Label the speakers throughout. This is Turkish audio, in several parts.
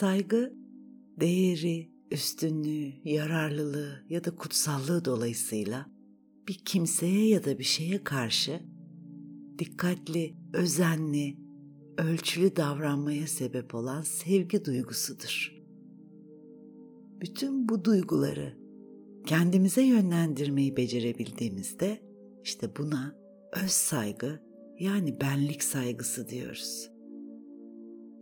Speaker 1: Saygı, değeri, üstünlüğü, yararlılığı ya da kutsallığı dolayısıyla bir kimseye ya da bir şeye karşı dikkatli, özenli, ölçülü davranmaya sebep olan sevgi duygusudur. Bütün bu duyguları kendimize yönlendirmeyi becerebildiğimizde işte buna öz saygı yani benlik saygısı diyoruz.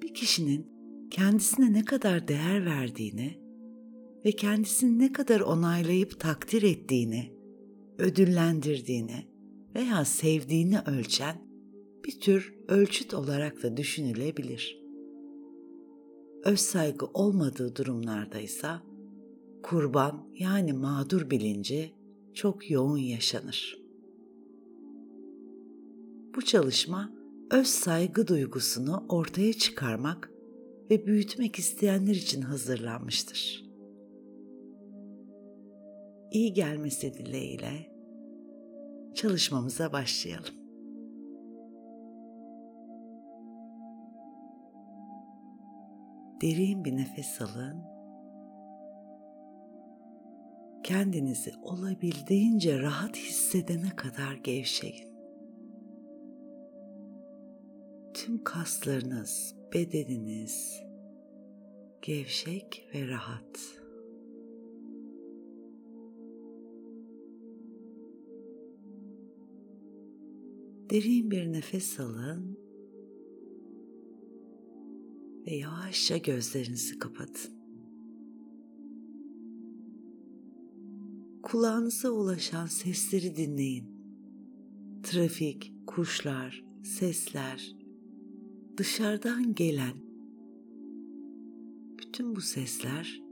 Speaker 1: Bir kişinin kendisine ne kadar değer verdiğini ve kendisini ne kadar onaylayıp takdir ettiğini, ödüllendirdiğini veya sevdiğini ölçen bir tür ölçüt olarak da düşünülebilir. Öz saygı olmadığı durumlarda ise kurban yani mağdur bilinci çok yoğun yaşanır. Bu çalışma öz saygı duygusunu ortaya çıkarmak ve büyütmek isteyenler için hazırlanmıştır. İyi gelmesi dileğiyle çalışmamıza başlayalım. Derin bir nefes alın. Kendinizi olabildiğince rahat hissedene kadar gevşeyin. Tüm kaslarınız, bedeniniz gevşek ve rahat. Derin bir nefes alın ve yavaşça gözlerinizi kapatın. Kulağınıza ulaşan sesleri dinleyin. Trafik, kuşlar, sesler, dışarıdan gelen bütün bu sesler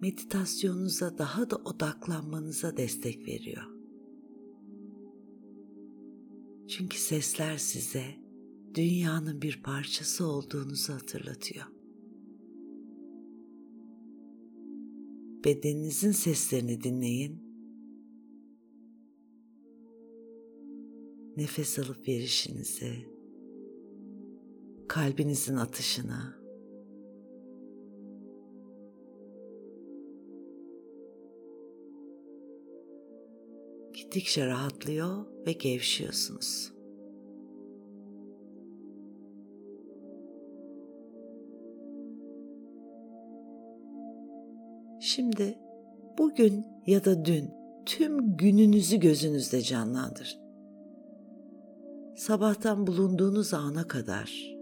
Speaker 1: meditasyonunuza daha da odaklanmanıza destek veriyor. Çünkü sesler size dünyanın bir parçası olduğunuzu hatırlatıyor. Bedeninizin seslerini dinleyin. Nefes alıp verişinizi, kalbinizin atışını, gittikçe rahatlıyor ve gevşiyorsunuz. Şimdi bugün ya da dün tüm gününüzü gözünüzde canlandırın. Sabahtan bulunduğunuz ana kadar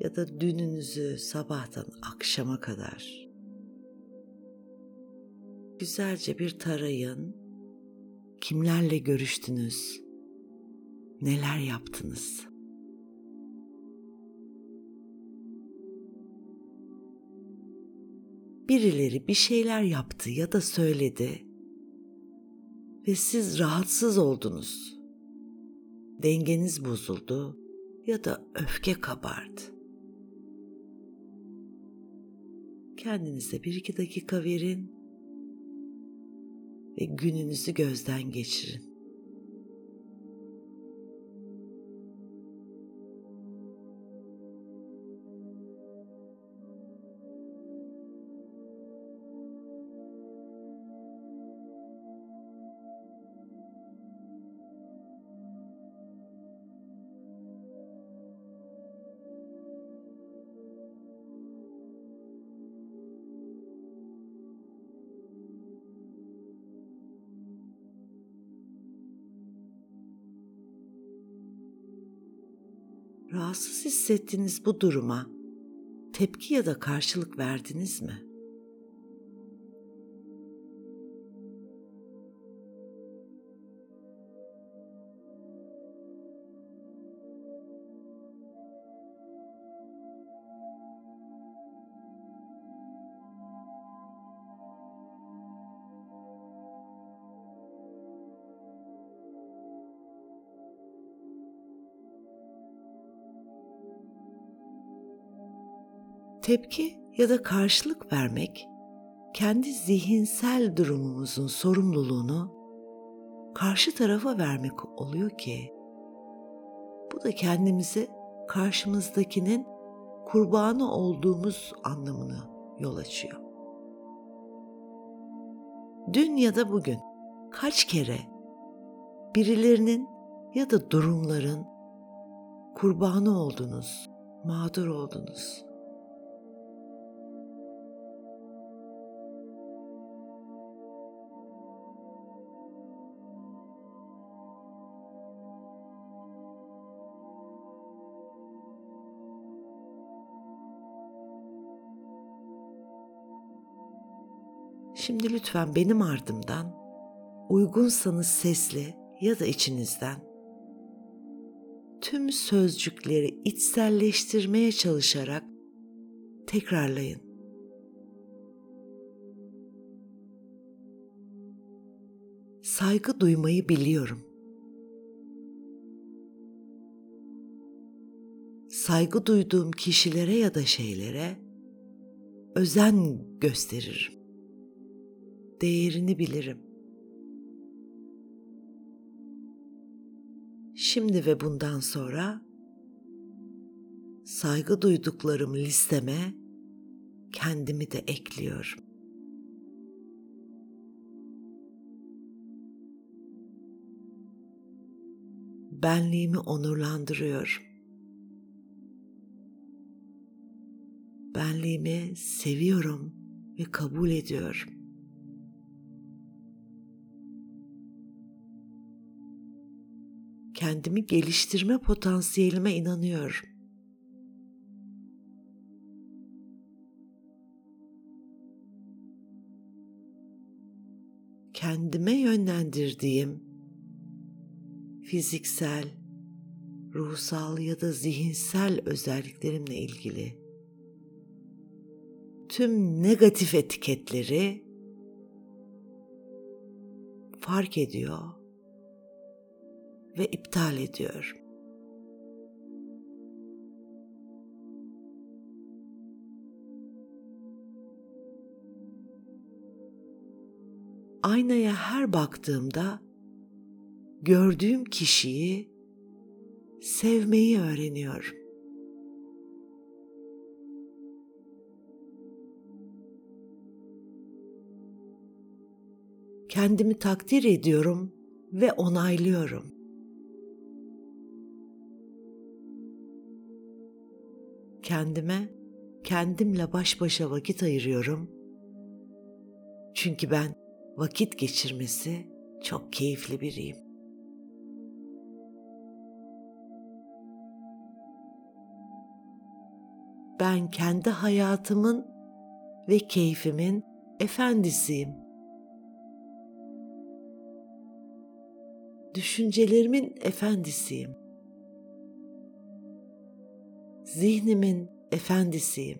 Speaker 1: ya da dününüzü sabahtan akşama kadar güzelce bir tarayın. Kimlerle görüştünüz? Neler yaptınız? Birileri bir şeyler yaptı ya da söyledi ve siz rahatsız oldunuz. Dengeniz bozuldu ya da öfke kabardı. Kendinize bir iki dakika verin ve gününüzü gözden geçirin. Rahatsız hissettiğiniz bu duruma tepki ya da karşılık verdiniz mi? Tepki ya da karşılık vermek kendi zihinsel durumumuzun sorumluluğunu karşı tarafa vermek oluyor ki bu da kendimizi karşımızdakinin kurbanı olduğumuz anlamını yol açıyor. Dün ya da bugün kaç kere birilerinin ya da durumların kurbanı oldunuz, mağdur oldunuz. Şimdi lütfen benim ardımdan uygunsanız sesli ya da içinizden tüm sözcükleri içselleştirmeye çalışarak tekrarlayın. Saygı duymayı biliyorum. Saygı duyduğum kişilere ya da şeylere özen gösteririm değerini bilirim. Şimdi ve bundan sonra saygı duyduklarım listeme kendimi de ekliyorum. Benliğimi onurlandırıyorum. Benliğimi seviyorum ve kabul ediyorum. Kendimi geliştirme potansiyelime inanıyorum. Kendime yönlendirdiğim fiziksel, ruhsal ya da zihinsel özelliklerimle ilgili tüm negatif etiketleri fark ediyor ve iptal ediyor. Aynaya her baktığımda gördüğüm kişiyi sevmeyi öğreniyorum. Kendimi takdir ediyorum ve onaylıyorum. Kendime kendimle baş başa vakit ayırıyorum. Çünkü ben vakit geçirmesi çok keyifli biriyim. Ben kendi hayatımın ve keyfimin efendisiyim. Düşüncelerimin efendisiyim zihnimin efendisiyim.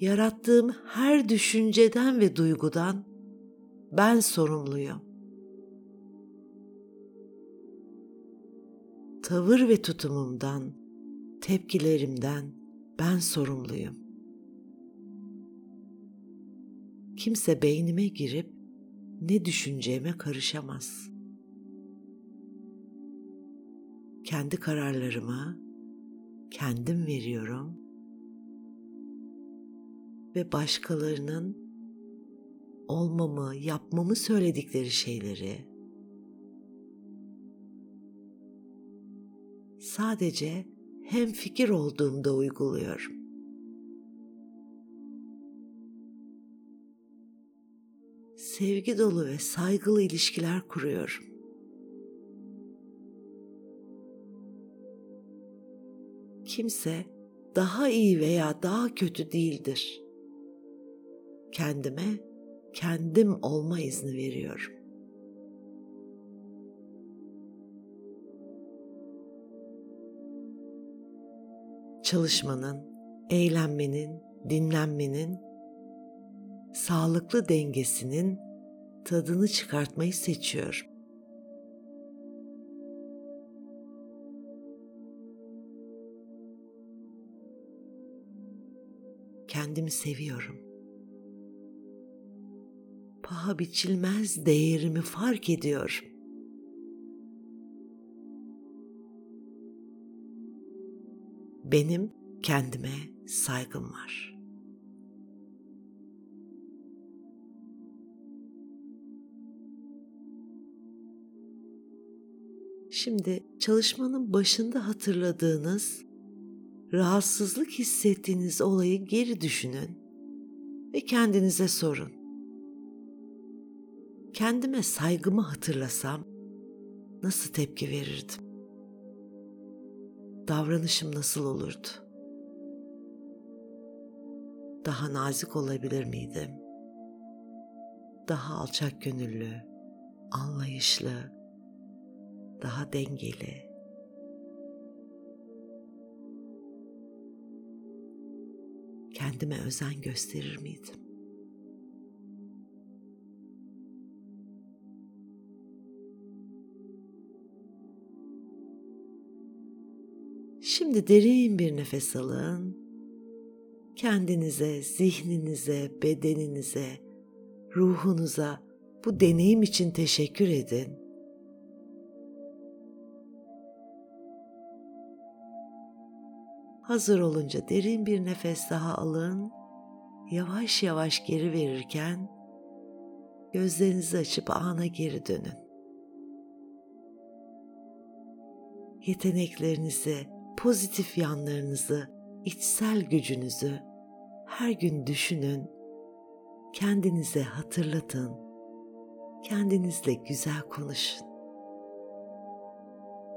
Speaker 1: Yarattığım her düşünceden ve duygudan ben sorumluyum. Tavır ve tutumumdan, tepkilerimden ben sorumluyum. Kimse beynime girip ne düşüneceğime karışamaz.'' Kendi kararlarımı kendim veriyorum ve başkalarının olmamı, yapmamı söyledikleri şeyleri sadece hem fikir olduğumda uyguluyorum. Sevgi dolu ve saygılı ilişkiler kuruyorum. Kimse daha iyi veya daha kötü değildir. Kendime kendim olma izni veriyorum. Çalışmanın, eğlenmenin, dinlenmenin, sağlıklı dengesinin tadını çıkartmayı seçiyorum. Kendimi seviyorum. Paha biçilmez değerimi fark ediyorum. benim kendime saygım var. Şimdi çalışmanın başında hatırladığınız, rahatsızlık hissettiğiniz olayı geri düşünün ve kendinize sorun. Kendime saygımı hatırlasam nasıl tepki verirdim? Davranışım nasıl olurdu? Daha nazik olabilir miydim? Daha alçak gönüllü, anlayışlı, daha dengeli. Kendime özen gösterir miydim? Şimdi derin bir nefes alın. Kendinize, zihninize, bedeninize, ruhunuza bu deneyim için teşekkür edin. Hazır olunca derin bir nefes daha alın. Yavaş yavaş geri verirken gözlerinizi açıp ana geri dönün. Yeteneklerinizi, pozitif yanlarınızı, içsel gücünüzü her gün düşünün. Kendinize hatırlatın. Kendinizle güzel konuşun.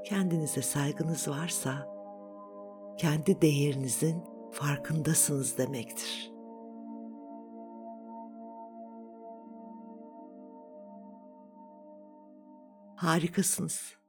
Speaker 1: Kendinize saygınız varsa kendi değerinizin farkındasınız demektir. Harikasınız.